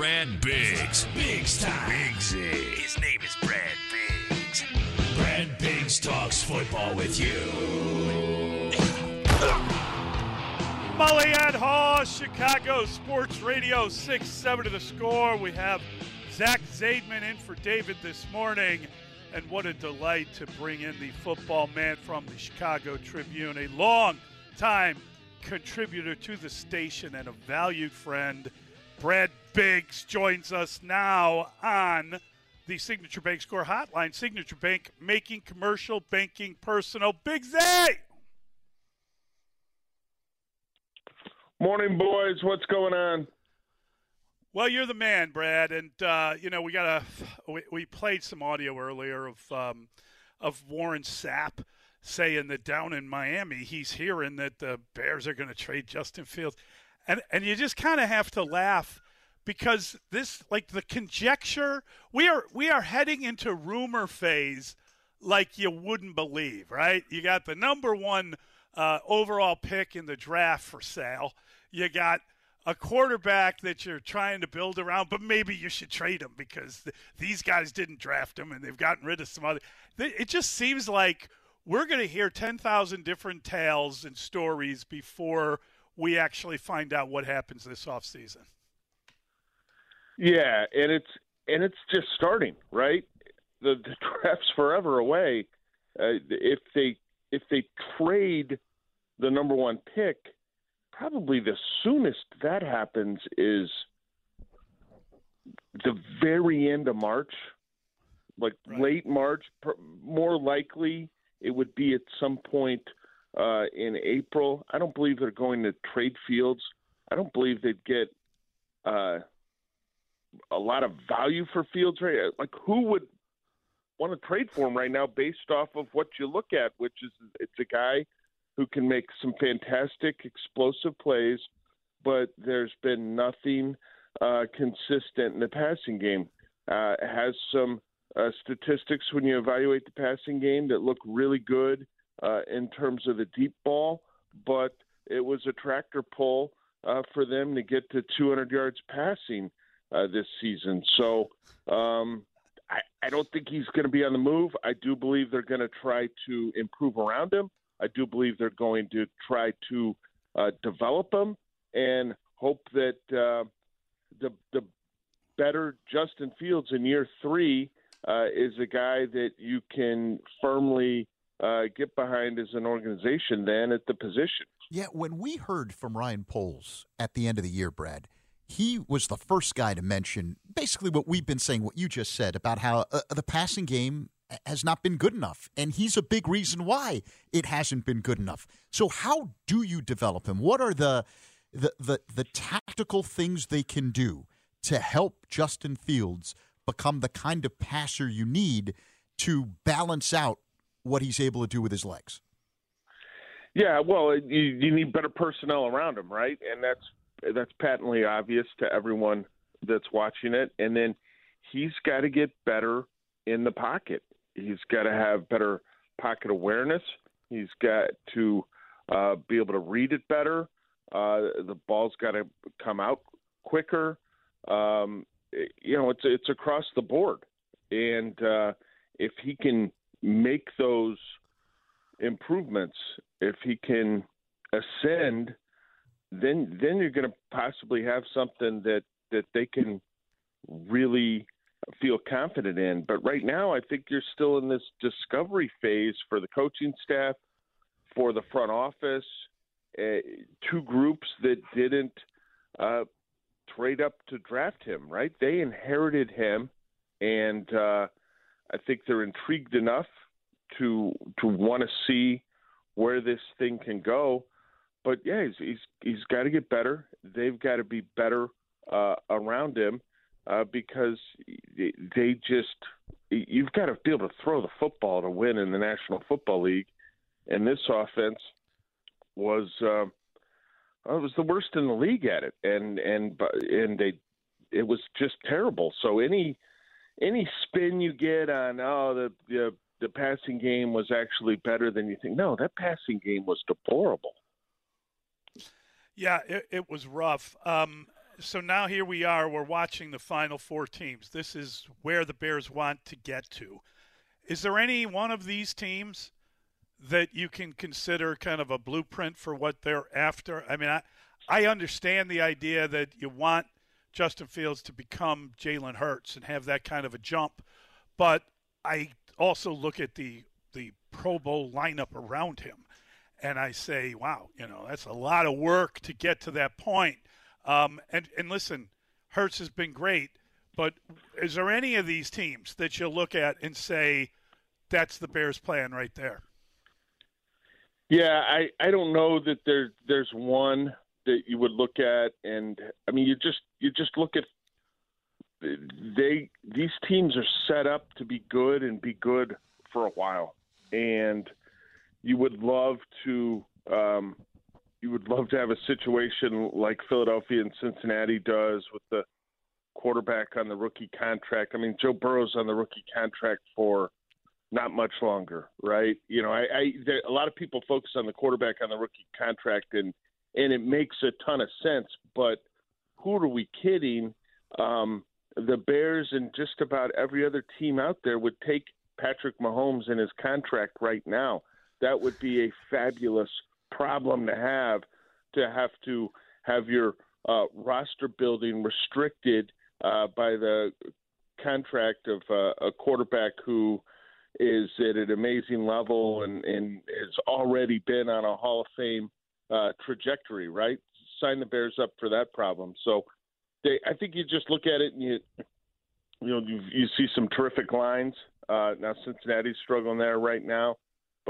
Brad Biggs. Biggs time. Biggsy. His name is Brad Biggs. Brad Biggs talks football with you. Mully and Haugh, Chicago Sports Radio, 6 7 to the score. We have Zach Zaidman in for David this morning. And what a delight to bring in the football man from the Chicago Tribune, a long time contributor to the station and a valued friend. Brad Biggs joins us now on the Signature Bank Score Hotline. Signature Bank making commercial banking personal. Big Zay! Morning, boys. What's going on? Well, you're the man, Brad, and uh, you know we got a we, we, played some audio earlier of um, of Warren Sapp saying that down in Miami he's hearing that the Bears are going to trade Justin Fields, and and you just kind of have to laugh because this like the conjecture we are we are heading into rumor phase like you wouldn't believe, right? You got the number one uh, overall pick in the draft for sale. You got a quarterback that you're trying to build around, but maybe you should trade him because th- these guys didn't draft him and they've gotten rid of some other. It just seems like we're going to hear 10,000 different tales and stories before we actually find out what happens this offseason. Yeah, and it's and it's just starting, right? The, the draft's forever away. Uh, if they if they trade the number one pick, probably the soonest that happens is the very end of March, like right. late March. More likely, it would be at some point uh, in April. I don't believe they're going to trade Fields. I don't believe they'd get uh, a lot of value for Fields. Right? Like, who would want to trade for him right now, based off of what you look at, which is it's a guy who can make some fantastic explosive plays, but there's been nothing uh, consistent in the passing game. Uh, has some uh, statistics when you evaluate the passing game that look really good uh, in terms of the deep ball, but it was a tractor pull uh, for them to get to 200 yards passing uh, this season. So um, I, I don't think he's going to be on the move. I do believe they're going to try to improve around him. I do believe they're going to try to uh, develop him and hope that uh, the the better Justin Fields in year three uh, is a guy that you can firmly uh, get behind as an organization. Then at the position. Yeah, when we heard from Ryan Poles at the end of the year, Brad, he was the first guy to mention basically what we've been saying, what you just said about how uh, the passing game has not been good enough. And he's a big reason why it hasn't been good enough. So how do you develop him? What are the the the, the tactical things they can do to help Justin Fields become the kind of passer you need to balance out what he's able to do with his legs? Yeah, well, you, you need better personnel around him, right? And that's that's patently obvious to everyone that's watching it. And then he's got to get better in the pocket. He's got to have better pocket awareness. He's got to uh, be able to read it better. Uh, the ball's got to come out quicker. Um, you know, it's it's across the board, and uh, if he can make those improvements, if he can ascend, then then you're going to possibly have something that that they can really feel confident in. But right now, I think you're still in this discovery phase for the coaching staff, for the front office, uh, two groups that didn't uh, trade up to draft him, right? They inherited him, and uh, I think they're intrigued enough to to want to see where this thing can go. But yeah, he's he's, he's got to get better. They've got to be better uh, around him uh, because they just you've got to be able to throw the football to win in the National Football League, and this offense was uh, well, it was the worst in the league at it, and and and they it was just terrible. So any any spin you get on oh the the the passing game was actually better than you think. No, that passing game was deplorable. Yeah, it, it was rough. Um, so now here we are. We're watching the final four teams. This is where the Bears want to get to. Is there any one of these teams that you can consider kind of a blueprint for what they're after? I mean, I, I understand the idea that you want Justin Fields to become Jalen Hurts and have that kind of a jump, but I also look at the the Pro Bowl lineup around him, and I say, wow, you know, that's a lot of work to get to that point. Um, and and listen, Hurts has been great, but is there any of these teams that you look at and say that's the Bears' plan right there? Yeah, I I don't know that there there's one that you would look at, and I mean you just you just look at they these teams are set up to be good and be good for a while, and you would love to um, you would love to have a situation like Philadelphia and Cincinnati does with the quarterback on the rookie contract. I mean, Joe Burrow's on the rookie contract for not much longer, right? You know, I, I there, a lot of people focus on the quarterback on the rookie contract, and and it makes a ton of sense. But who are we kidding? Um, the Bears and just about every other team out there would take Patrick Mahomes in his contract right now. That would be a fabulous problem to have to have to have your uh, roster building restricted uh, by the contract of uh, a quarterback who is at an amazing level and, and has already been on a Hall of Fame uh, trajectory, right? Sign the Bears up for that problem. So they, I think you just look at it and you, you know, you, you see some terrific lines. Uh, now Cincinnati's struggling there right now,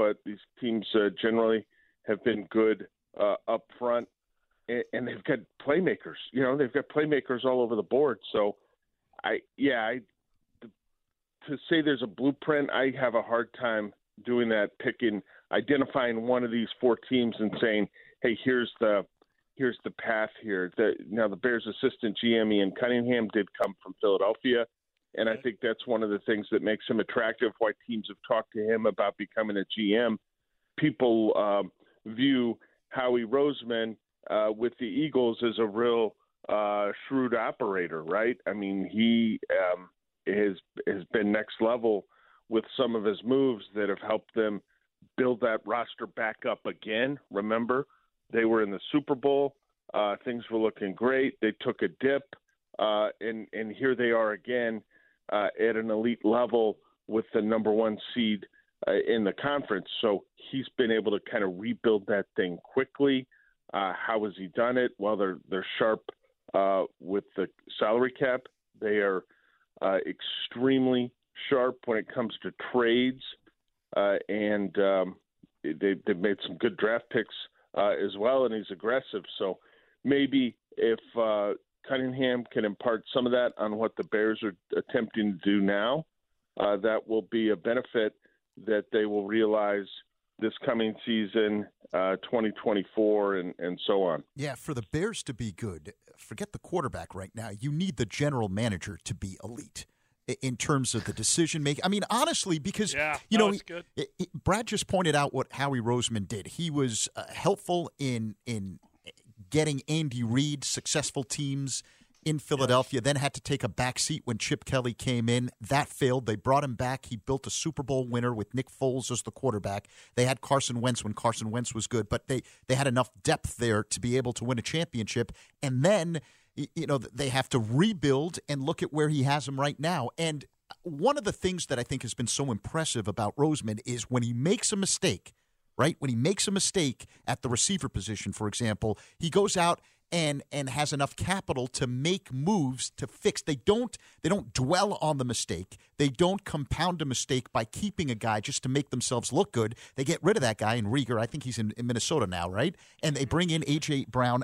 but these teams uh, generally have been good uh, up front, and, and they've got playmakers. You know, they've got playmakers all over the board. So, I yeah, I to say there's a blueprint, I have a hard time doing that. Picking, identifying one of these four teams and saying, "Hey, here's the here's the path here." The, now, the Bears' assistant GM Ian Cunningham did come from Philadelphia, and I think that's one of the things that makes him attractive. Why teams have talked to him about becoming a GM. People um, view Howie Roseman uh, with the Eagles as a real uh, shrewd operator, right? I mean, he um, has has been next level with some of his moves that have helped them build that roster back up again. Remember, they were in the Super Bowl. Uh, things were looking great. They took a dip, uh, and and here they are again uh, at an elite level with the number one seed uh, in the conference. So he's been able to kind of rebuild that thing quickly. Uh, how has he done it? Well, they're they're sharp uh, with the salary cap. They are uh, extremely sharp when it comes to trades, uh, and um, they, they've made some good draft picks as well. And he's aggressive, so maybe if Cunningham can impart some of that on what the Bears are attempting to do now, uh, that will be a benefit that they will realize this coming season, uh, 2024, and, and so on. Yeah, for the Bears to be good, forget the quarterback right now. You need the general manager to be elite in terms of the decision making. I mean, honestly, because yeah, you no, know, he, he, Brad just pointed out what Howie Roseman did. He was uh, helpful in in getting Andy Reid successful teams in Philadelphia, yes. then had to take a back seat when Chip Kelly came in. That failed. They brought him back. He built a Super Bowl winner with Nick Foles as the quarterback. They had Carson Wentz when Carson Wentz was good, but they, they had enough depth there to be able to win a championship. And then, you know, they have to rebuild and look at where he has them right now. And one of the things that I think has been so impressive about Roseman is when he makes a mistake, right? When he makes a mistake at the receiver position, for example, he goes out and and has enough capital to make moves to fix. They don't they don't dwell on the mistake. They don't compound a mistake by keeping a guy just to make themselves look good. They get rid of that guy in Reagor. I think he's in, in Minnesota now, right? And they mm-hmm. bring in AJ Brown.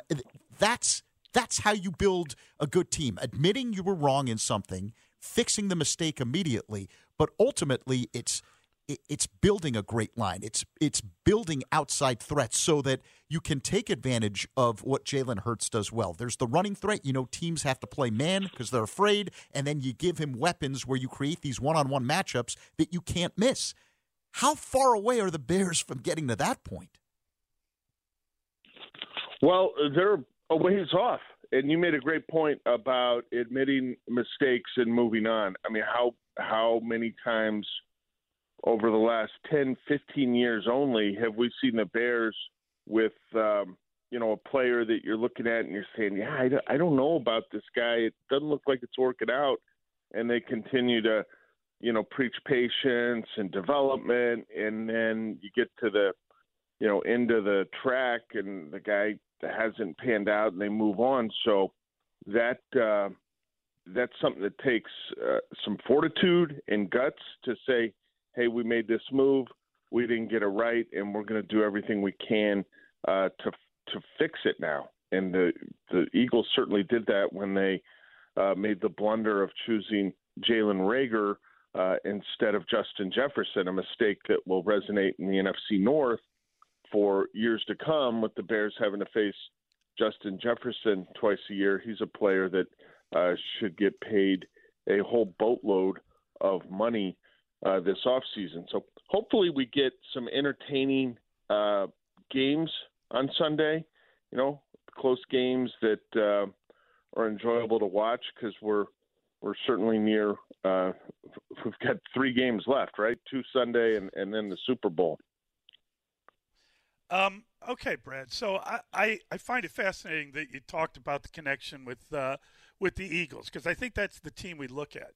That's that's how you build a good team. Admitting you were wrong in something, fixing the mistake immediately, but ultimately it's it's building a great line. It's it's building outside threats so that you can take advantage of what Jalen Hurts does well. There's the running threat. You know, teams have to play man because they're afraid, and then you give him weapons where you create these one-on-one matchups that you can't miss. How far away are the Bears from getting to that point? Well, they're a ways off. And you made a great point about admitting mistakes and moving on. I mean, how how many times – over the last 10, 15 years only have we seen the Bears with, um, you know, a player that you're looking at and you're saying, yeah, I don't, I don't know about this guy. It doesn't look like it's working out. And they continue to, you know, preach patience and development. And then you get to the, you know, end of the track and the guy hasn't panned out and they move on. So that, uh, that's something that takes uh, some fortitude and guts to say, hey, we made this move, we didn't get it right, and we're going to do everything we can uh, to to fix it now. And the the Eagles certainly did that when they uh, made the blunder of choosing Jalen Reagor uh, instead of Justin Jefferson, a mistake that will resonate in the NFC North for years to come, with the Bears having to face Justin Jefferson twice a year. He's a player that uh, should get paid a whole boatload of money uh, this offseason. So hopefully we get some entertaining uh, games on Sunday. You know, close games that uh, are enjoyable to watch because we're we're certainly near. Uh, we've got three games left, right? Two Sunday and, and then the Super Bowl. Um, okay, Brad. So I, I, I, find it fascinating that you talked about the connection with uh, with the Eagles because I think that's the team we look at.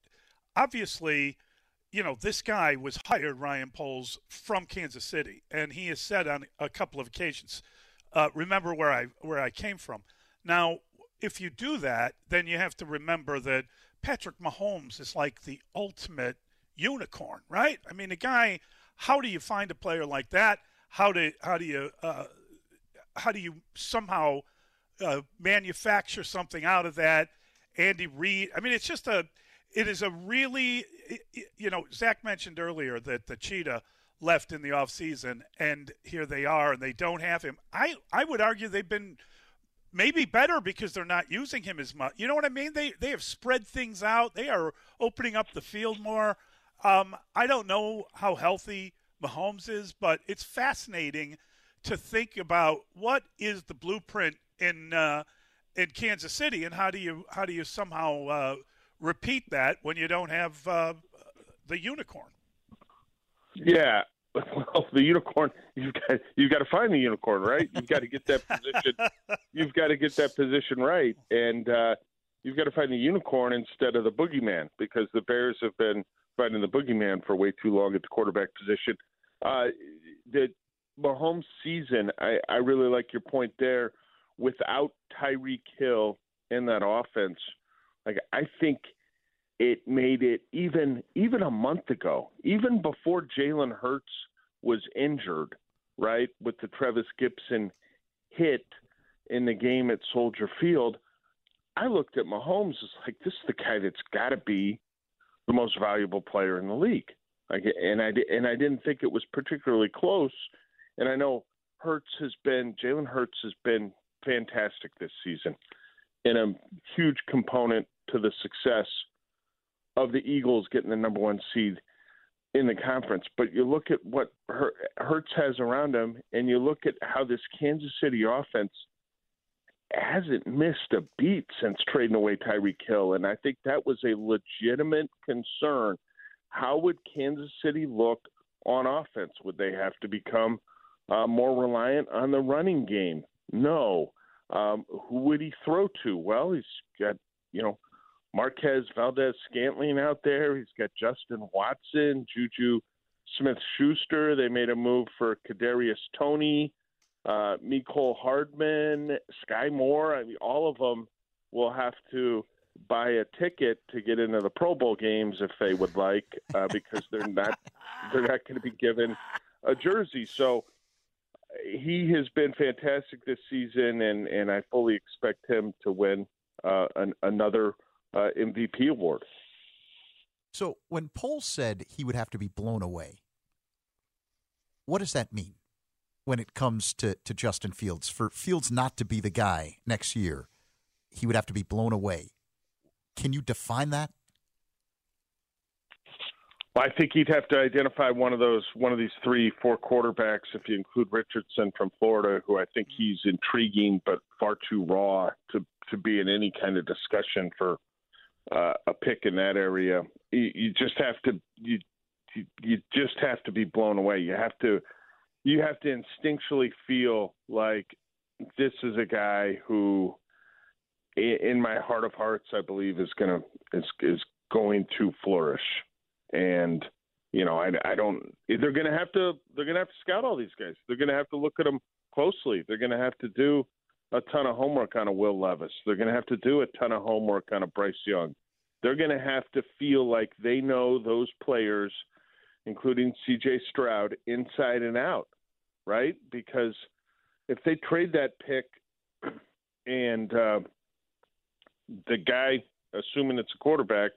Obviously, you know, this guy was hired, Ryan Poles, from Kansas City, and he has said on a couple of occasions, uh, "Remember where I where I came from." Now, if you do that, then you have to remember that Patrick Mahomes is like the ultimate unicorn, right? I mean, a guy. How do you find a player like that? How do how do you uh, how do you somehow uh, manufacture something out of that? Andy Reid. I mean, it's just a it is a really, you know, Zach mentioned earlier that the cheetah left in the offseason, and here they are, and they don't have him. I, I would argue they've been maybe better because they're not using him as much. You know what I mean? They they have spread things out. They are opening up the field more. Um, I don't know how healthy Mahomes is, but it's fascinating to think about what is the blueprint in uh, in Kansas City, and how do you how do you somehow uh, repeat that when you don't have uh, the unicorn. Yeah, well, the unicorn you've got you've got to find the unicorn, right? You've got to get that position. you've got to get that position right, and uh, you've got to find the unicorn instead of the boogeyman because the Bears have been finding the boogeyman for way too long at the quarterback position. Uh, the Mahomes season, I, I really like your point there. Without Tyreek Hill in that offense, like I think it made it even even a month ago, even before Jalen Hurts was injured, right, with the Trevis Gipson hit in the game at Soldier Field. I looked at Mahomes as like this is the guy that's got to be the most valuable player in the league. Like, and I and I didn't think it was particularly close. And I know Hurts has been Jalen Hurts has been fantastic this season and a huge component to the success of the Eagles getting the number one seed in the conference. But you look at what Hurts has around him, and you look at how this Kansas City offense hasn't missed a beat since trading away Tyreek Hill. And I think that was a legitimate concern. How would Kansas City look on offense? Would they have to become uh, more reliant on the running game? No. Um, who would he throw to? Well, he's got, you know, Marquez Valdez Scantling out there. He's got Justin Watson, Juju Smith Schuster. They made a move for Kadarius Toney, uh, Mecole Hardman, Skyy Moore. I mean, all of them will have to buy a ticket to get into the Pro Bowl games if they would like, uh, because they're not they're not going to be given a jersey. So he has been fantastic this season, and and I fully expect him to win uh, an, another uh, MVP award. So when Paul said he would have to be blown away, what does that mean when it comes to, to Justin Fields? For Fields not to be the guy next year, he would have to be blown away. Can you define that? Well, I think he'd have to identify one of those, one of these three, four quarterbacks, if you include Richardson from Florida, who I think he's intriguing but far too raw to to be in any kind of discussion for uh, a pick in that area. You, you just have to you, you just have to be blown away. You have to you have to instinctually feel like this is a guy who, in my heart of hearts, I believe is gonna is is going to flourish and you know, I, I don't. They're going to have to. They're going to have to scout all these guys. They're going to have to look at them closely. They're going to have to do a ton of homework on a Will Levis. They're going to have to do a ton of homework on a Bryce Young. They're going to have to feel like they know those players, including C.J. Stroud, inside and out, right? Because if they trade that pick and uh, the guy, assuming it's a quarterback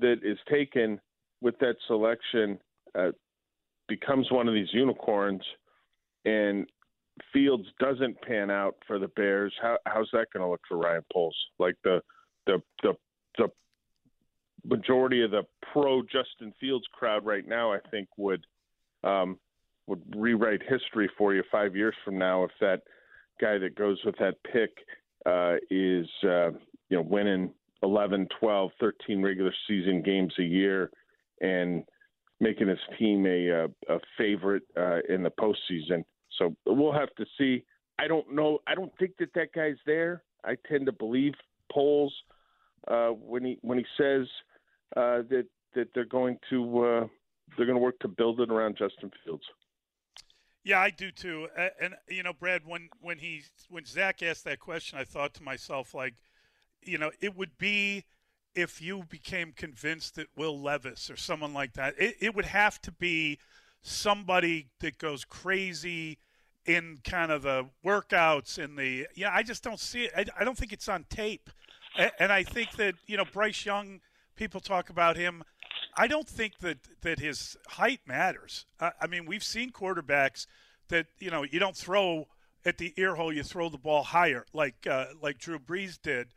that is taken with that selection uh, becomes one of these unicorns, and Fields doesn't pan out for the Bears, how, how's that going to look for Ryan Poles? Like the the the the majority of the pro Justin Fields crowd right now, I think would um, would rewrite history for you five years from now if that guy that goes with that pick uh, is uh, you know winning 11, 12, 13 regular season games a year and making his team a, a, favorite uh, in the postseason. So we'll have to see. I don't know. I don't think that that guy's there. I tend to believe Poles uh, when he when he says uh, that that they're going to uh, they're going to work to build it around Justin Fields. Yeah, I do too. And you know, Brad, when when he when Zach asked that question, I thought to myself like you know, it would be if you became convinced that Will Levis or someone like that. It, it would have to be somebody that goes crazy in kind of the workouts in the yeah i just don't see it. I, I don't think it's on tape. And, and, i think that you know bryce young people talk about him. I don't think that that his height matters. I, I mean we've seen quarterbacks that you know you don't throw at the ear hole you throw the ball higher like uh, like drew brees did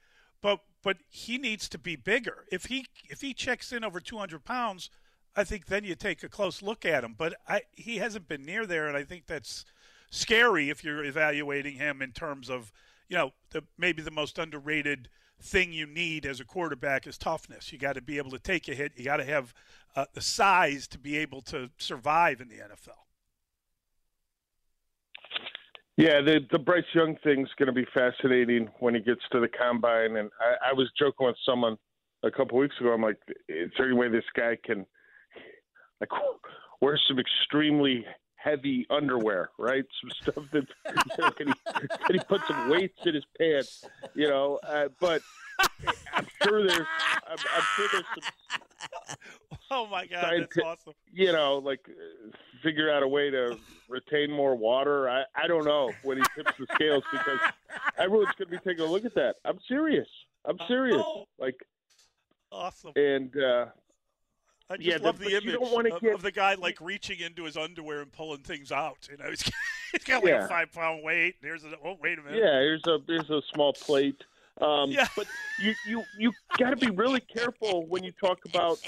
but but he needs to be bigger. If he if he checks in over 200 pounds, I think then you take a close look at him. But I, he hasn't been near there, and I think that's scary if you're evaluating him in terms of you know the, maybe the most underrated thing you need as a quarterback is toughness. You got to be able to take a hit. You got to have uh, the size to be able to survive in the NFL. Yeah, the the Bryce Young thing's going to be fascinating when he gets to the combine. And I, I was joking with someone a couple weeks ago. I'm like, is there any way this guy can like wear some extremely heavy underwear, right? Some stuff that you know, can, he, can he put some weights in his pants, you know? Uh, but I'm sure there's I'm, I'm sure there's some. Oh my god, that's awesome! You know, like figure out a way to retain more water. I I don't know when he tips the scales because everyone's going to be taking a look at that. I'm serious. I'm serious. Oh. Like awesome. And uh, I just yeah, love the, the image of, get... of, the guy like reaching into his underwear and pulling things out. You know, he's, he's got like yeah. a five pound weight. There's a oh wait a minute. Yeah, here's a here's a small plate. Um, yeah. But you you you got to be really careful when you talk about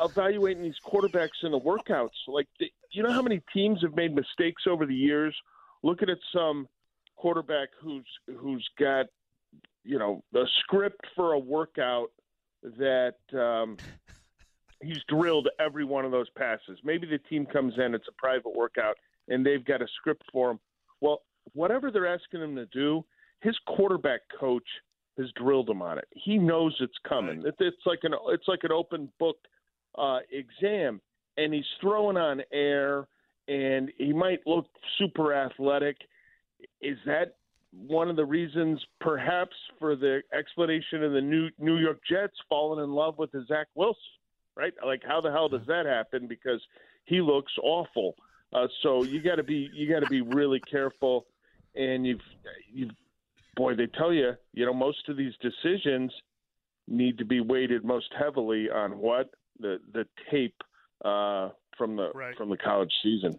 evaluating these quarterbacks in the workouts. Like, you know how many teams have made mistakes over the years looking at some quarterback who's who's got you know a script for a workout that um, he's drilled every one of those passes. Maybe the team comes in, it's a private workout, and they've got a script for him. Well, whatever they're asking him to do, his quarterback coach has drilled him on it. He knows it's coming. Right. It's like an it's like an open book uh, exam, and he's throwing on air, and he might look super athletic. Is that one of the reasons, perhaps, for the explanation of the New New York Jets falling in love with Zach Wilson? Right? Like, how the hell does that happen? Because he looks awful. Uh, so you got to be you got to be really careful. And you've you've boy, they tell you, you know, most of these decisions need to be weighted most heavily on what the the tape uh, from the right. from the college season.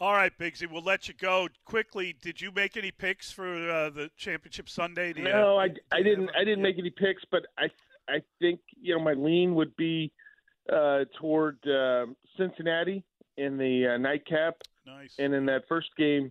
All right, Biggsy, we'll let you go quickly. Did you make any picks for uh, the championship Sunday? No, I, I didn't. I didn't make any picks, but I I think you know my lean would be uh, toward uh, Cincinnati in the uh, nightcap. Nice. And in that first game,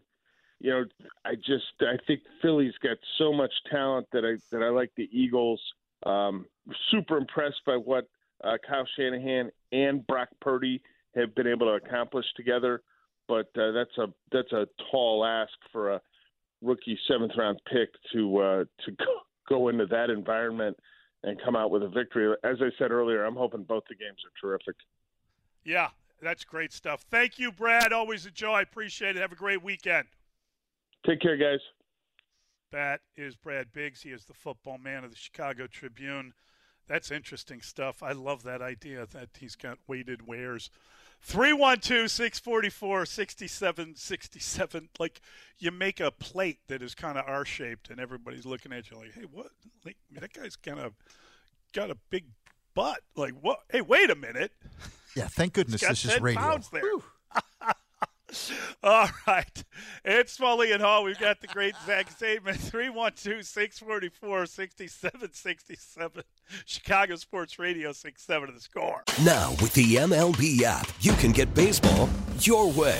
you know, I just I think Philly's got so much talent that I that I like the Eagles. Um, super impressed by what uh, Kyle Shanahan and Brock Purdy have been able to accomplish together. But uh, that's a that's a tall ask for a rookie seventh round pick to uh, to go, go into that environment and come out with a victory. As I said earlier, I'm hoping both the games are terrific. Yeah, that's great stuff. Thank you, Brad. Always a joy. Appreciate it. Have a great weekend. Take care, guys. That is Brad Biggs. He is the football man of the Chicago Tribune. That's interesting stuff. I love that idea that he's got weighted wares. 312 644 6767. Like you make a plate that is kind of R shaped, and everybody's looking at you like, hey, what? Like, that guy's kind of got a big butt. Like, what? Hey, wait a minute. Yeah, thank goodness this is radio. All right. It's Mully and Haugh. We've got the great Zach Zaidman, 312 644 6767. Chicago Sports Radio 67 of the score. Now, with the MLB app, you can get baseball your way.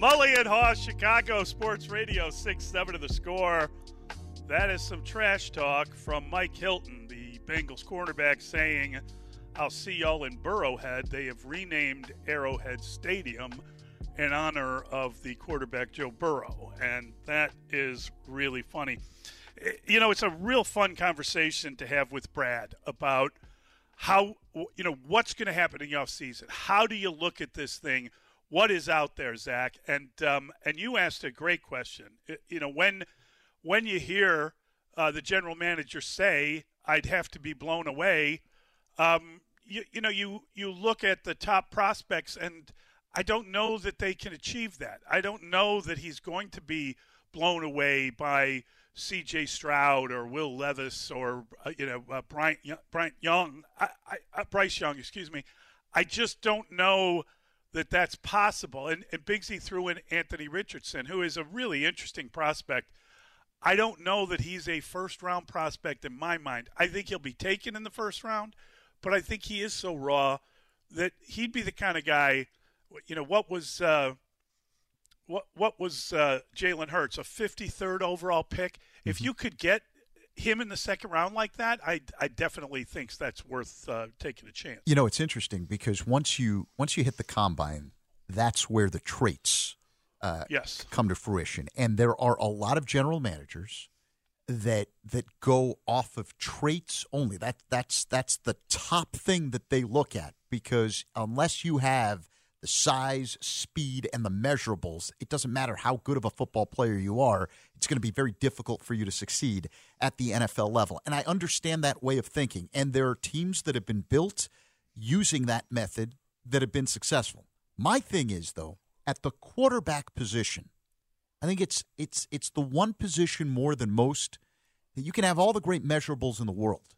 Mully and Haugh, Chicago Sports Radio 6 7 of the score. That is some trash talk from Mike Hilton, the Bengals cornerback, saying I'll see y'all in Burrowhead. They have renamed Arrowhead Stadium in honor of the quarterback Joe Burrow, and that is really funny. Eh, you know, it's a real fun conversation to have with Brad about how you know what's going to happen in the off season. How do you look at this thing? What is out there, Zach? And um, and you asked a great question. You know, when when you hear uh, the general manager say, "I'd have to be blown away," um, you, you know, you, you look at the top prospects, and I don't know that they can achieve that. I don't know that he's going to be blown away by C.J. Stroud or Will Levis or uh, you know uh, Bryant Bryant Young, I, I, uh, Bryce Young, excuse me. I just don't know that that's possible. And, and Biggsy threw in Anthony Richardson, who is a really interesting prospect. I don't know that he's a first round prospect in my mind. I think he'll be taken in the first round but I think he is so raw that he'd be the kind of guy. You know what was uh, what what was uh, Jalen Hurts a 53rd overall pick? Mm-hmm. If you could get him in the second round like that, I I definitely think that's worth uh, taking a chance. You know, it's interesting because once you once you hit the combine, that's where the traits uh, yes come to fruition, and there are a lot of general managers that that go off of traits only. That that's that's the top thing that they look at because unless you have the size, speed, and the measurables, it doesn't matter how good of a football player you are. It's going to be very difficult for you to succeed at the NFL level. And I understand that way of thinking. And there are teams that have been built using that method that have been successful. My thing is though, at the quarterback position, I think it's it's it's the one position more than most that you can have all the great measurables in the world,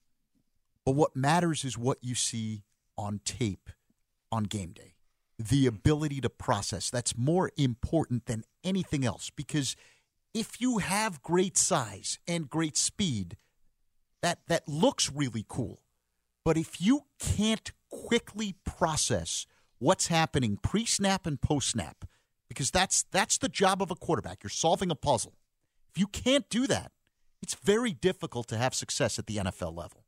but what matters is what you see on tape on game day. The ability to process that's more important than anything else because if you have great size and great speed, that that looks really cool. But if you can't quickly process what's happening pre-snap and post-snap, because that's that's the job of a quarterback. You're solving a puzzle. If you can't do that, it's very difficult to have success at the NFL level.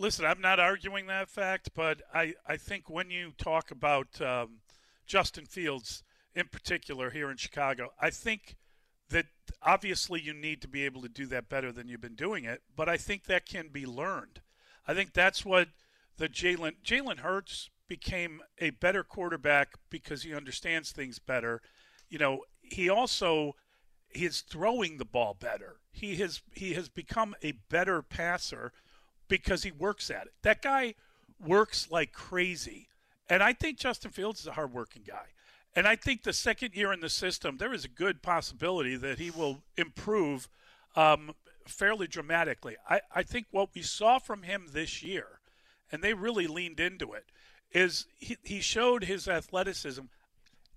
Listen, I'm not arguing that fact, but I, I think when you talk about um, Justin Fields in particular here in Chicago, I think that obviously you need to be able to do that better than you've been doing it, but I think that can be learned. I think that's what the Jalen Jalen Hurts became a better quarterback because he understands things better. You know, he also he is throwing the ball better. He has he has become a better passer because he works at it. That guy works like crazy. And I think Justin Fields is a hardworking guy. And I think the second year in the system, there is a good possibility that he will improve um, fairly dramatically. I, I think what we saw from him this year, and they really leaned into it, is he, he showed his athleticism.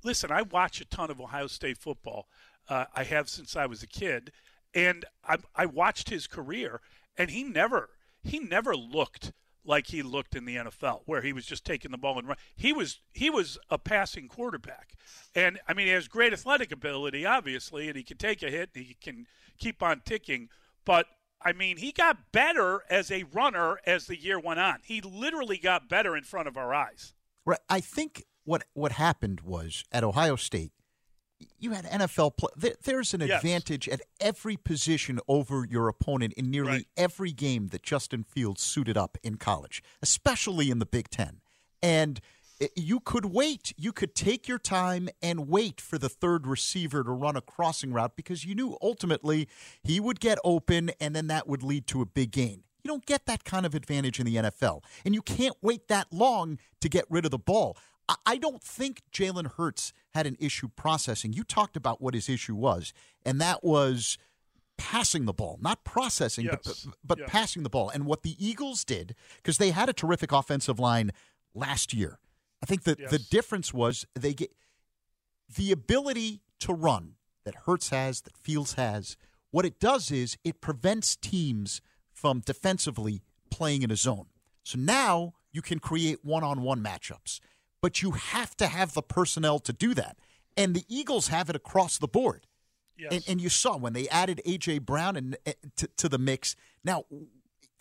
Listen, I watch a ton of Ohio State football. Uh, I have since I was a kid, and I, I watched his career, and he never he never looked like he looked in the NFL, where he was just taking the ball and run. He was he was a passing quarterback, and I mean he has great athletic ability, obviously, and he can take a hit, and he can keep on ticking. But I mean, he got better as a runner as the year went on. He literally got better in front of our eyes. Right. I think what what happened was at Ohio State, you had NFL play. there's an yes. advantage at every position over your opponent in nearly right. every game that Justin Fields suited up in college, especially in the Big Ten. And eh, you could wait. You could take your time and wait for the third receiver to run a crossing route because you knew ultimately he would get open and then that would lead to a big gain. You don't get that kind of advantage in the NFL. And you can't wait that long to get rid of the ball. I don't think Jalen Hurts had an issue processing. You talked about what his issue was, and that was passing the ball, not processing, yes. but, but yes. passing the ball. And what the Eagles did, because they had a terrific offensive line last year, I think that yes. the difference was they get the ability to run that Hurts has, that Fields has. What it does is it prevents teams from defensively playing in a zone. So now you can create one on one matchups but you have to have the personnel to do that. And the Eagles have it across the board. Yes. And, and you saw when they added A.J. Brown and, uh, to, to the mix. Now,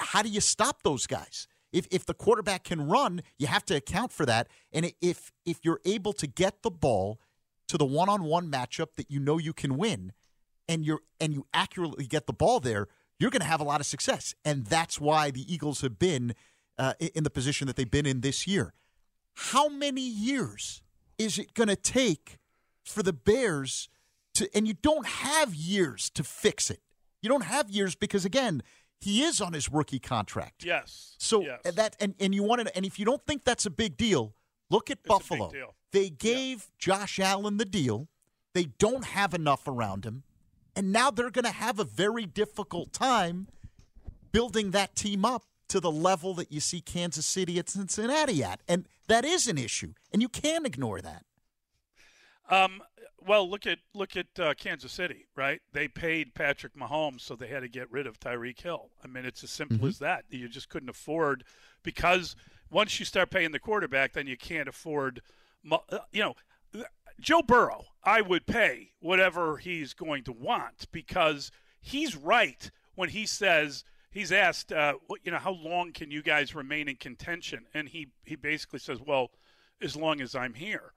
how do you stop those guys? If, if the quarterback can run, you have to account for that. And if if you're able to get the ball to the one-on-one matchup that you know you can win, and you're and you accurately get the ball there, you're going to have a lot of success. And that's why the Eagles have been uh, in the position that they've been in this year. How many years is it going to take for the Bears to, and you don't have years to fix it. You don't have years because, again, he is on his rookie contract. Yes. So yes. that, and, and you want to, and if you don't think that's a big deal, look at it's Buffalo. They gave yeah. Josh Allen the deal. They don't have enough around him. And now they're going to have a very difficult time building that team up to the level that you see Kansas City at Cincinnati at. And that is an issue, and you can't ignore that. Um, well, look at look at uh, Kansas City, right? They paid Patrick Mahomes, so they had to get rid of Tyreek Hill. I mean, it's as simple mm-hmm. as that. You just couldn't afford because once you start paying the quarterback, then you can't afford. Uh, you know, Joe Burrow, I would pay whatever he's going to want because he's right when he says he's asked, uh, you know, how long can you guys remain in contention? And he, he basically says, well, as long as I'm here.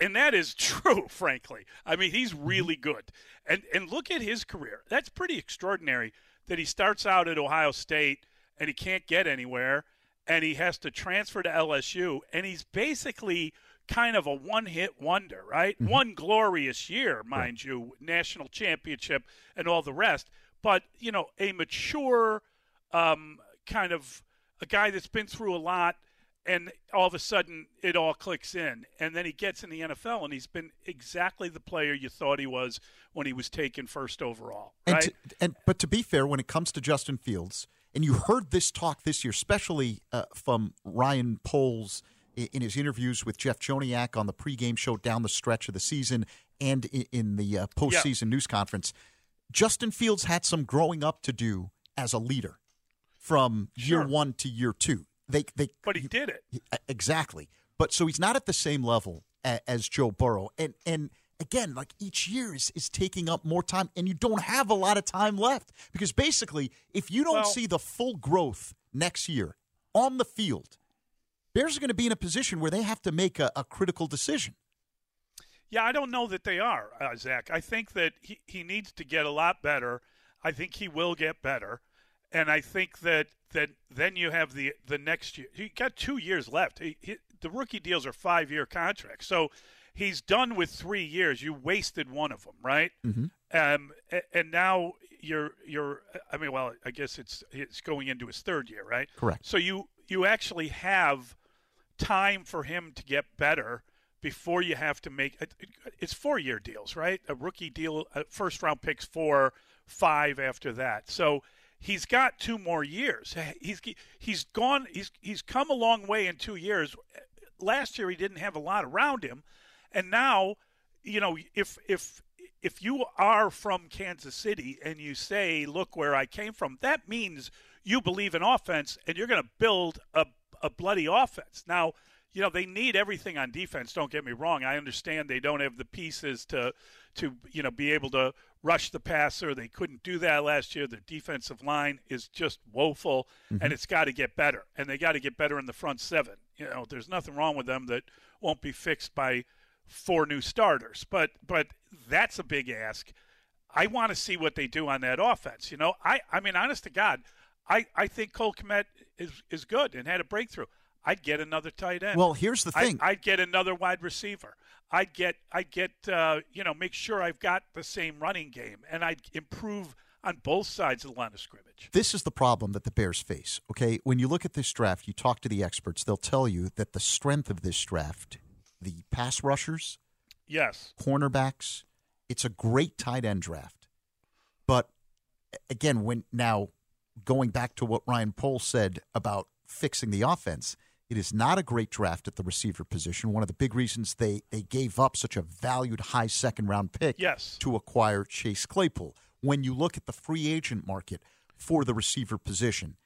And that is true, frankly. I mean, he's mm-hmm. really good. And, and look at his career. That's pretty extraordinary that he starts out at Ohio State and he can't get anywhere and he has to transfer to LSU and he's basically kind of a one hit wonder, right? Mm-hmm. One glorious year, mind right. you, national championship and all the rest. But, you know, a mature, um, kind of a guy that's been through a lot, and all of a sudden it all clicks in, and then he gets in the NFL, and he's been exactly the player you thought he was when he was taken first overall. Right? And, to, and but to be fair, when it comes to Justin Fields, and you heard this talk this year, especially uh, from Ryan Poles in his interviews with Jeff Joniak on the pregame show down the stretch of the season and in the uh, postseason yeah. news conference. Justin Fields had some growing up to do as a leader from year one to year two. they they. But he did it exactly. But so he's not at the same level as, as Joe Burrow, and and again, like each year is, is taking up more time, and you don't have a lot of time left because basically, if you don't Well- see the full growth next year on the field, Bears are going to be in a position where they have to make a, a critical decision. Yeah, I don't know that they are, uh, Zach. I think that he, he needs to get a lot better. I think he will get better, and I think that that then you have the the next year. He got two years left. He, he, the rookie deals are five year contracts, so he's done with three years. You wasted one of them, right? Mm-hmm. Um, and now you're you're. I mean, well, I guess it's it's going into his third year, right? Correct. So you you actually have time for him to get better before you have to make it's four year deals right a rookie deal a first round picks four five after that so he's got two more years he's he's gone he's he's come a long way in two years last year he didn't have a lot around him and now you know if if if you are from Kansas City and you say look where I came from that means you believe in offense and you're going to build a a bloody offense now you know they need everything on defense. Don't get me wrong. I understand they don't have the pieces to to you know be able to rush the passer. They couldn't do that last year. Their defensive line is just woeful, and mm-hmm. it's got to get better. And they got to get better in the front seven. You know, there's nothing wrong with them that won't be fixed by four new starters. But but that's a big ask. I want to see what they do on that offense. You know, I I mean, honest to God, I I think Cole Kmet is is good and had a breakthrough. I'd get another tight end. Well, here's the thing. I, would get another wide receiver. I'd get, I'd get, uh, you know, make sure I've got the same running game, and I'd improve on both sides of the line of scrimmage. This is the problem that the Bears face. Okay, when you look at this draft, you talk to the experts; they'll tell you that the strength of this draft, the pass rushers, Yes, cornerbacks, it's a great tight end draft. But again, when now going back to what Ryan Poles said about fixing the offense, it is not a great draft at the receiver position. One of the big reasons they, they gave up such a valued high second round pick Yes. to acquire Chase Claypool. When you look at the free agent market for the receiver position,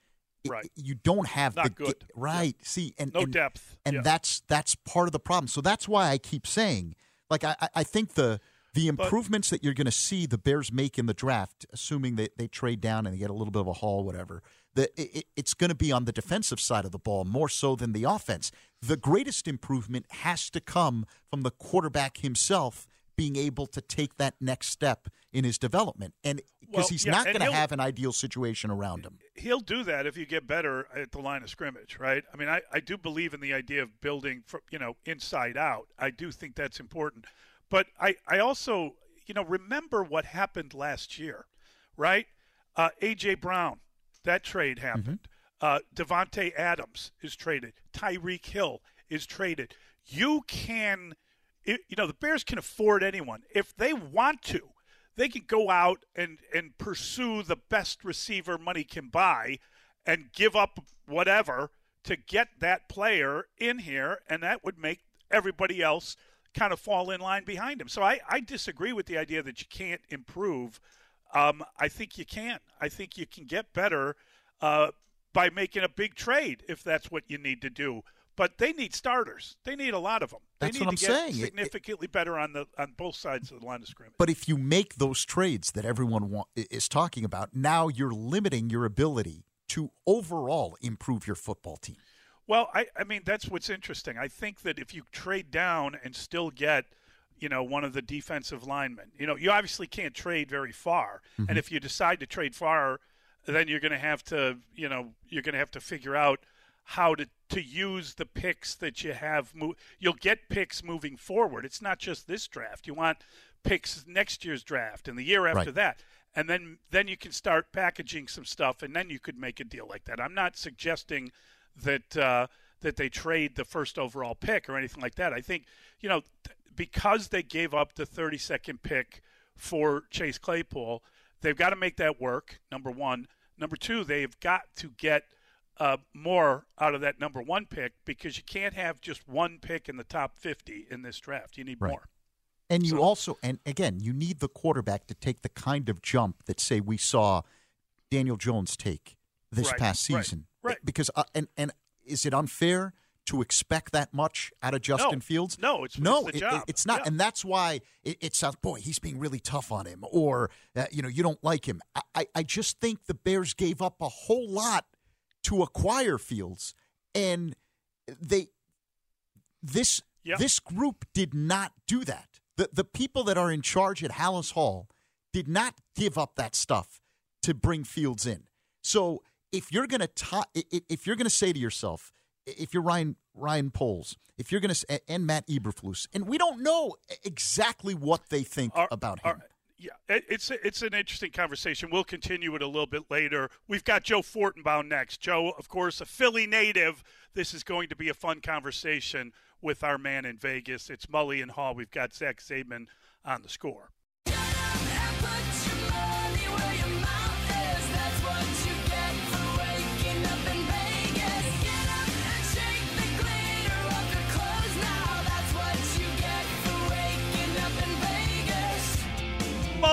it- Right. you don't have Not the good. right. See, and No and, depth. and Yeah. that's that's part of the problem. So that's why I keep saying, like, I I- think the the improvements that you're going to see the Bears make in the draft, assuming that they trade down and they get a little bit of a haul, whatever, it, it- it's going to be on the defensive side of the ball more so than the offense. The greatest improvement has to come from the quarterback himself being able to take that next step in his development, and because Well, he's yeah, not going to have an ideal situation around him. he'll do that if you get better at the line of scrimmage, right? I mean, I, I do believe in the idea of building, from, you know, inside out. I do think that's important. But I, I also, you know, remember what happened last year, right? Uh, A.J. Brown, that trade happened. Uh, Davante Adams is traded. Tyreek Hill is traded. You can, you know, the Bears can afford anyone. If they want to, they can go out and, and pursue the best receiver money can buy and give up whatever to get that player in here, and that would make everybody else kind of fall in line behind him. So I, I disagree with the idea that you can't improve. Um, I think you can. I think you can get better uh, by making a big trade if that's what you need to do. But they need starters. They need a lot of them. They That's need what to I'm get saying. It- it- significantly better on the on both sides of the line of scrimmage. But if you make those trades that everyone wa- is talking about, now you're limiting your ability to overall improve your football team. Well, I, I mean that's what's interesting. I think that if you trade down and still get, you know, one of the defensive linemen, you know, you obviously can't trade very far. And if you decide to trade far, then you're going to have to, you know, you're going to have to figure out how to to use the picks that you have. Mo- You'll get picks moving forward. It's not just this draft. You want picks next year's draft and the year after Right. that and then then you can start packaging some stuff, and then you could make a deal like that. I'm not suggesting that uh, that they trade the first overall pick or anything like that. I think you know th- because they gave up the 32nd pick for Chase Claypool, they've got to make that work. Number one, number two, they've got to get. Uh, more out of that number one pick because you can't have just one pick in the top 50 in this draft. You need Right. more. And you So- also, and again, you need the quarterback to take the kind of jump that, say, we saw Daniel Jones take this Right, past right, season. right. Because, uh, and and is it unfair to expect that much out of Justin no. Fields? No, it's no, it's, it, it's not, yeah. and that's why it, it, sounds. Boy, he's being really tough on him, or uh, you know, you don't like him. I, I, I just think the Bears gave up a whole lot to acquire Fields, and they this Yep. this group did not do that. The the people that are in charge at Halas Hall did not give up that stuff to bring Fields in. So if you're to ta- if you're going to say to yourself, if you're Ryan Ryan Poles, if you're going to and Matt Eberflus, and we don't know exactly what they think Are- about are- him. yeah, it's it's an interesting conversation. We'll continue it a little bit later. We've got Joe Fortenbaugh next. Joe, of course, a Philly native. This is going to be a fun conversation with our man in Vegas. It's Mully and Haugh. We've got Zach Zaidman on the score.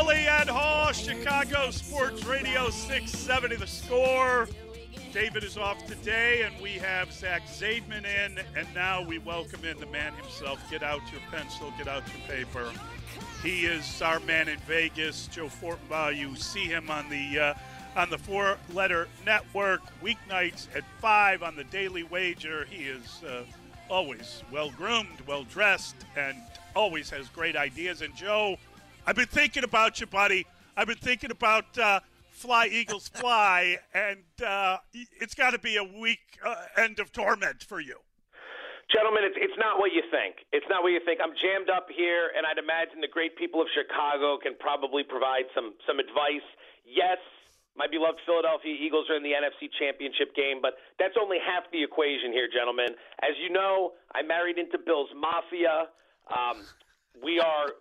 Mully and Haugh, Chicago Sports Radio 670 the score. David is off today, and we have Zach Zaidman in, and now we welcome in the man himself. Get out your pencil, get out your paper. He is our man in Vegas, Joe Fortenbaugh. You see him on the uh, on the Four Letter Network weeknights at five on the Daily Wager. He is uh, always well groomed, well dressed, and always has great ideas. And Joe, I've been thinking about you, buddy. I've been thinking about uh, Fly Eagles Fly, and uh, it's got to be a week uh, end of torment for you. Gentlemen, it's, it's not what you think. It's not what you think. I'm jammed up here, and I'd imagine the great people of Chicago can probably provide some, some advice. Yes, my beloved Philadelphia Eagles are in the NFC Championship game, but that's only half the equation here, gentlemen. As you know, I married into Bills Mafia. Um, we are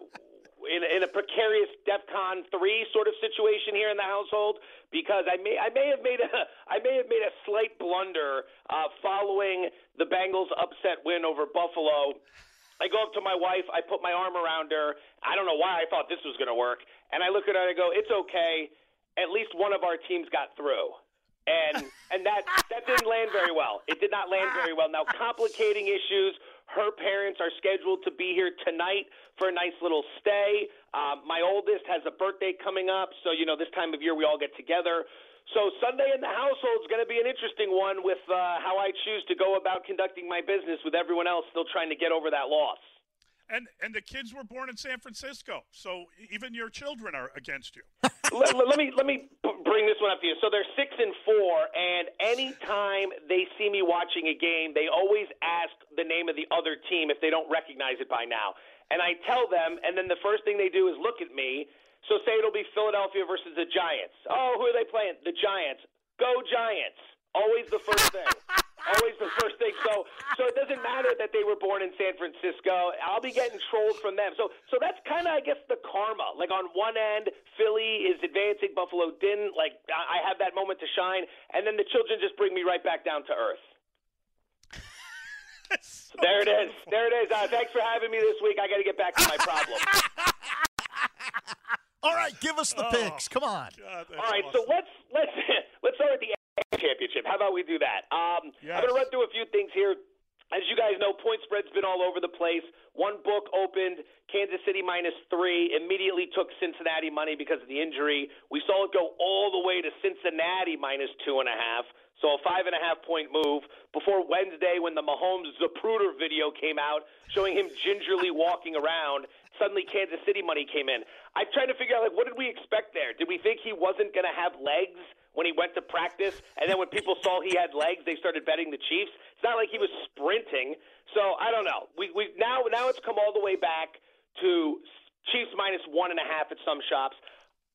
in, in a precarious DEFCON three sort of situation here in the household because I may I may have made a I may have made a slight blunder uh, following the Bengals upset win over Buffalo. I go up to my wife, I put my arm around her. I don't know why I thought this was going to work, and I look at her and I go, "It's okay. At least one of our teams got through." And and that that didn't land very well. It did not land very well. Now complicating issues. Her parents are scheduled to be here tonight for a nice little stay. Um, my oldest has a birthday coming up, so you know this time of year we all get together. So Sunday in the household is going to be an interesting one with uh, how I choose to go about conducting my business with everyone else still trying to get over that loss. And and the kids were born in San Francisco, so even your children are against you. let, let me let me bring this one up to you. So they're six and four, and anytime they see me watching a game, they always ask the name of the other team if they don't recognize it by now. And I tell them, and then the first thing they do is look at me. So say it'll be Philadelphia versus the Giants. Oh, who are they playing? The Giants. Go Giants. Always the first thing. Always the first thing. So so it doesn't matter that they were born in San Francisco. I'll be getting trolled from them. So so that's kind of I guess the karma. Like on one end, Philly is advancing, Buffalo didn't. Like I I have that moment to shine, and then the children just bring me right back down to earth. So There it is. beautiful. There it is. Uh, thanks for having me this week. I got to get back to my problem. All right, give us the Oh. picks. Come on. God, that's All right, so let's let's let's start with the AFC championship. How about we do that? Um, Yes. I'm going to run through a few things here. As you guys know, point spread's been all over the place. One book opened Kansas City minus three, immediately took Cincinnati money because of the injury. We saw it go all the way to Cincinnati minus two and a half. So a five and a half point move before Wednesday when the Mahomes Zapruder video came out showing him gingerly walking around. Suddenly Kansas City money came in. I'm trying to figure out like what did we expect there? Did we think he wasn't going to have legs when he went to practice, and then when people saw he had legs, they started betting the Chiefs? It's not like he was sprinting. So I don't know. We we now now it's come all the way back to Chiefs minus one and a half at some shops.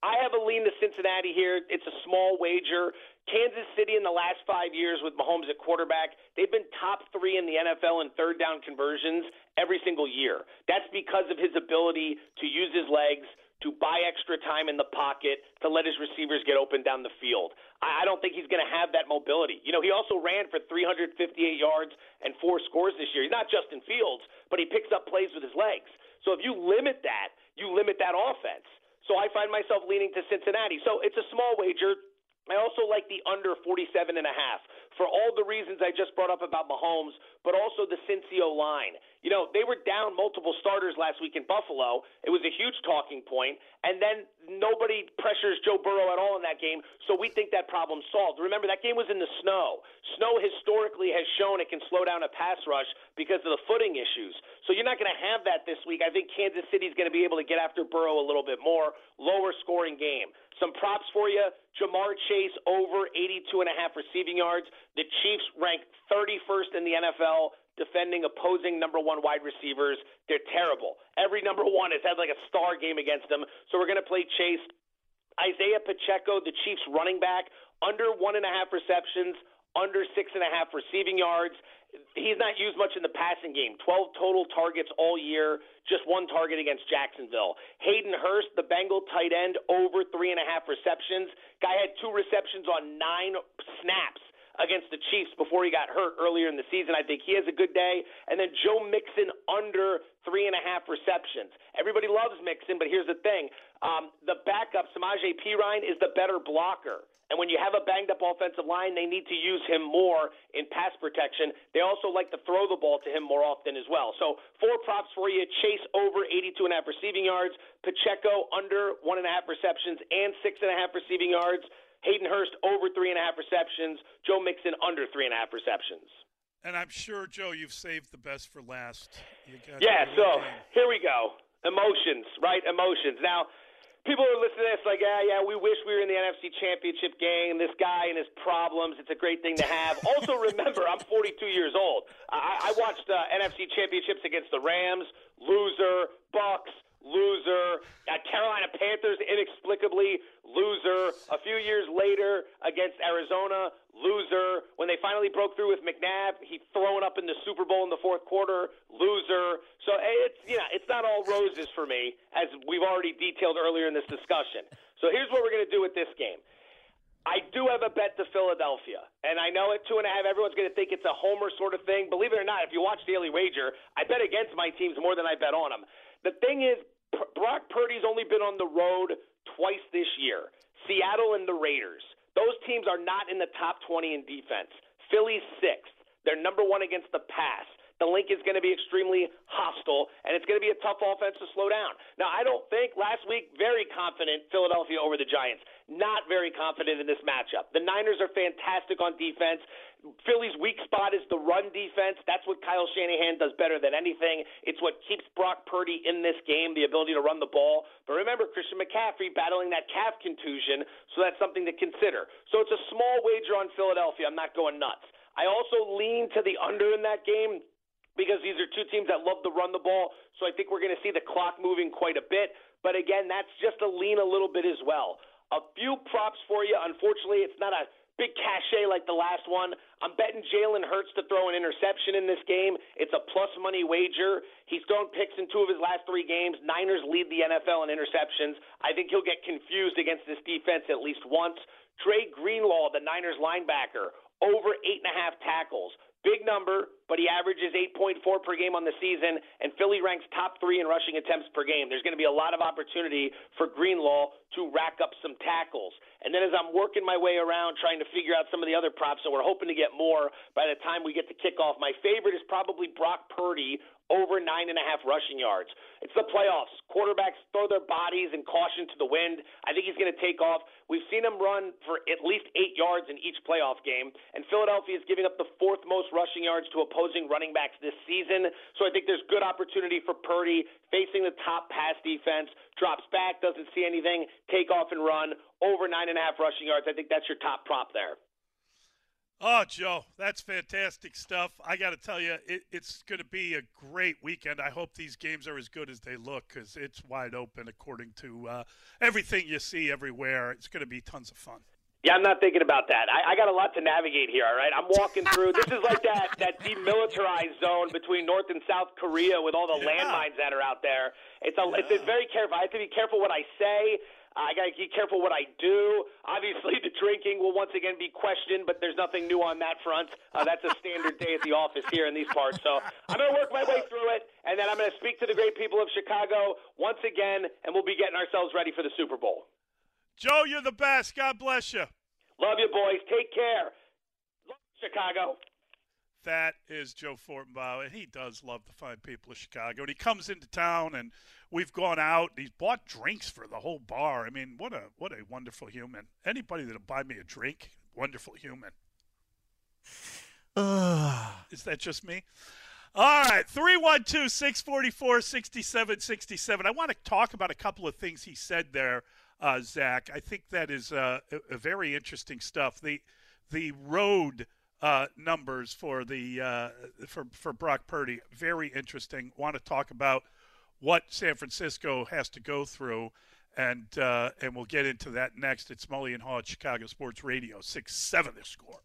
I have a lean to Cincinnati here. It's a small wager. Kansas City in the last five years with Mahomes at quarterback, they've been top three in the NFL in third down conversions every single year. That's because of his ability to use his legs, to buy extra time in the pocket, to let his receivers get open down the field. I don't think he's going to have that mobility. You know, he also ran for 358 yards and four scores this year. He's not Justin Fields, but he picks up plays with his legs. So if you limit that, you limit that offense. So I find myself leaning to Cincinnati. So it's a small wager. I also like the under 47 and a half. for all the reasons I just brought up about Mahomes, but also the Cincy O-line. You know, they were down multiple starters last week in Buffalo. It was a huge talking point, and then nobody pressures Joe Burrow at all in that game, so we think that problem solved. Remember, that game was in the snow. Snow historically has shown it can slow down a pass rush because of the footing issues. So you're not going to have that this week. I think Kansas City's going to be able to get after Burrow a little bit more, lower scoring game. Some props for you. Ja'Marr Chase over 82 and a half receiving yards. The Chiefs rank 31st in the NFL defending opposing number one wide receivers. They're terrible. Every number one has had like a star game against them. So we're going to play Chase. Isaiah Pacheco, the Chiefs running back, under one and a half receptions, under six and a half receiving yards. He's not used much in the passing game. 12 total targets all year, just one target against Jacksonville. Hayden Hurst, the Bengal tight end, over three and a half receptions. Guy had two receptions on nine snaps against the Chiefs before he got hurt earlier in the season. I think he has a good day. And then Joe Mixon under three and a half receptions. Everybody loves Mixon, but here's the thing: um, the backup Samaje Perine is the better blocker. And when you have a banged up offensive line, they need to use him more in pass protection. They also like to throw the ball to him more often as well. So four props for you: Chase over 82 and a half receiving yards, Pacheco under one and a half receptions and six and a half receiving yards. Hayden Hurst over three and a half receptions. Joe Mixon under three and a half receptions. And I'm sure, Joe, you've saved the best for last. yeah, so here we go. Emotions, right? Emotions. Now, people are listening to this like, yeah, yeah, we wish we were in the NFC Championship game. This guy and his problems, it's a great thing to have. also, remember, I'm 42 years old. I, I watched uh, NFC Championships against the Rams, loser, Bucs, loser. Uh, Carolina Panthers, inexplicably, loser. A few years later against Arizona, loser. When they finally broke through with McNabb, he thrown up in the Super Bowl in the fourth quarter, loser. So it's you know it's not all roses for me, as we've already detailed earlier in this discussion. So here's what we're going to do with this game. I do have a bet to Philadelphia, and I know at two and a half, everyone's going to think it's a homer sort of thing. Believe it or not, if you watch Daily Wager, I bet against my teams more than I bet on them. The thing is, Brock Purdy's only been on the road twice this year. Seattle and the Raiders. Those teams are not in the top 20 in defense. Philly's sixth. They're number one against the pass. The Linc is going to be extremely hostile, and it's going to be a tough offense to slow down. Now, I don't think last week, very confident Philadelphia over the Giants. Not very confident in this matchup. The Niners are fantastic on defense. Philly's weak spot is the run defense. That's what Kyle Shanahan does better than anything. It's what keeps Brock Purdy in this game, the ability to run the ball. But remember, Christian McCaffrey battling that calf contusion, so that's something to consider. So it's a small wager on Philadelphia. I'm not going nuts. I also lean to the under in that game because these are two teams that love to run the ball. So I think we're going to see the clock moving quite a bit. But again, that's just to lean a little bit as well. A few props for you. Unfortunately, it's not a big cachet like the last one. I'm betting Jalen Hurts to throw an interception in this game. It's a plus money wager. He's thrown picks in two of his last three games. Niners lead the NFL in interceptions. I think he'll get confused against this defense at least once. Dre Greenlaw, the Niners linebacker, over eight and a half tackles. Big number, but he averages 8.4 per game on the season, and Philly ranks top three in rushing attempts per game. There's going to be a lot of opportunity for Greenlaw to rack up some tackles. And then as I'm working my way around trying to figure out some of the other props, so we're hoping to get more by the time we get to kickoff, my favorite is probably Brock Purdy over nine and a half rushing yards. It's the playoffs. Quarterbacks throw their bodies and caution to the wind. I think he's going to take off. We've seen him run for at least eight yards in each playoff game, and Philadelphia is giving up the fourth most rushing yards to opposing running backs this season. So I think there's good opportunity for Purdy facing the top pass defense. Drops back, doesn't see anything, take off and run over nine and a half rushing yards. I think that's your top prop there. Oh, Joe, that's fantastic stuff. I got to tell you, it, it's going to be a great weekend. I hope these games are as good as they look because it's wide open according to uh, everything you see everywhere. It's going to be tons of fun. Yeah, I'm not thinking about that. I, I got a lot to navigate here. All right, I'm walking through. this is like that that demilitarized zone between North and South Korea with all the yeah. landmines that are out there. It's a. Yeah. It's, it's very careful. I have to be careful what I say. I got to be careful what I do. Obviously, the drinking will once again be questioned, but there's nothing new on that front. Uh, that's a standard day at the office here in these parts. So I'm going to work my way through it, and then I'm going to speak to the great people of Chicago once again, and we'll be getting ourselves ready for the Super Bowl. Joe, you're the best. God bless you. Love you, boys. Take care. Chicago. That is Joe Fortenbaugh, and he does love the fine people of Chicago. And he comes into town, and we've gone out. And he's bought drinks for the whole bar. I mean, what a what a wonderful human. Anybody that'll buy me a drink, wonderful human. is that just me? All right, 312 644 6767. I want to talk about a couple of things he said there, uh, Zach. I think that is uh, a, a very interesting stuff. The, the road uh, numbers for the uh, for for Brock Purdy. Very interesting. Want to talk about what San Francisco has to go through, and uh, and we'll get into that next. It's Mully and Haugh at Chicago Sports Radio, six seven the score.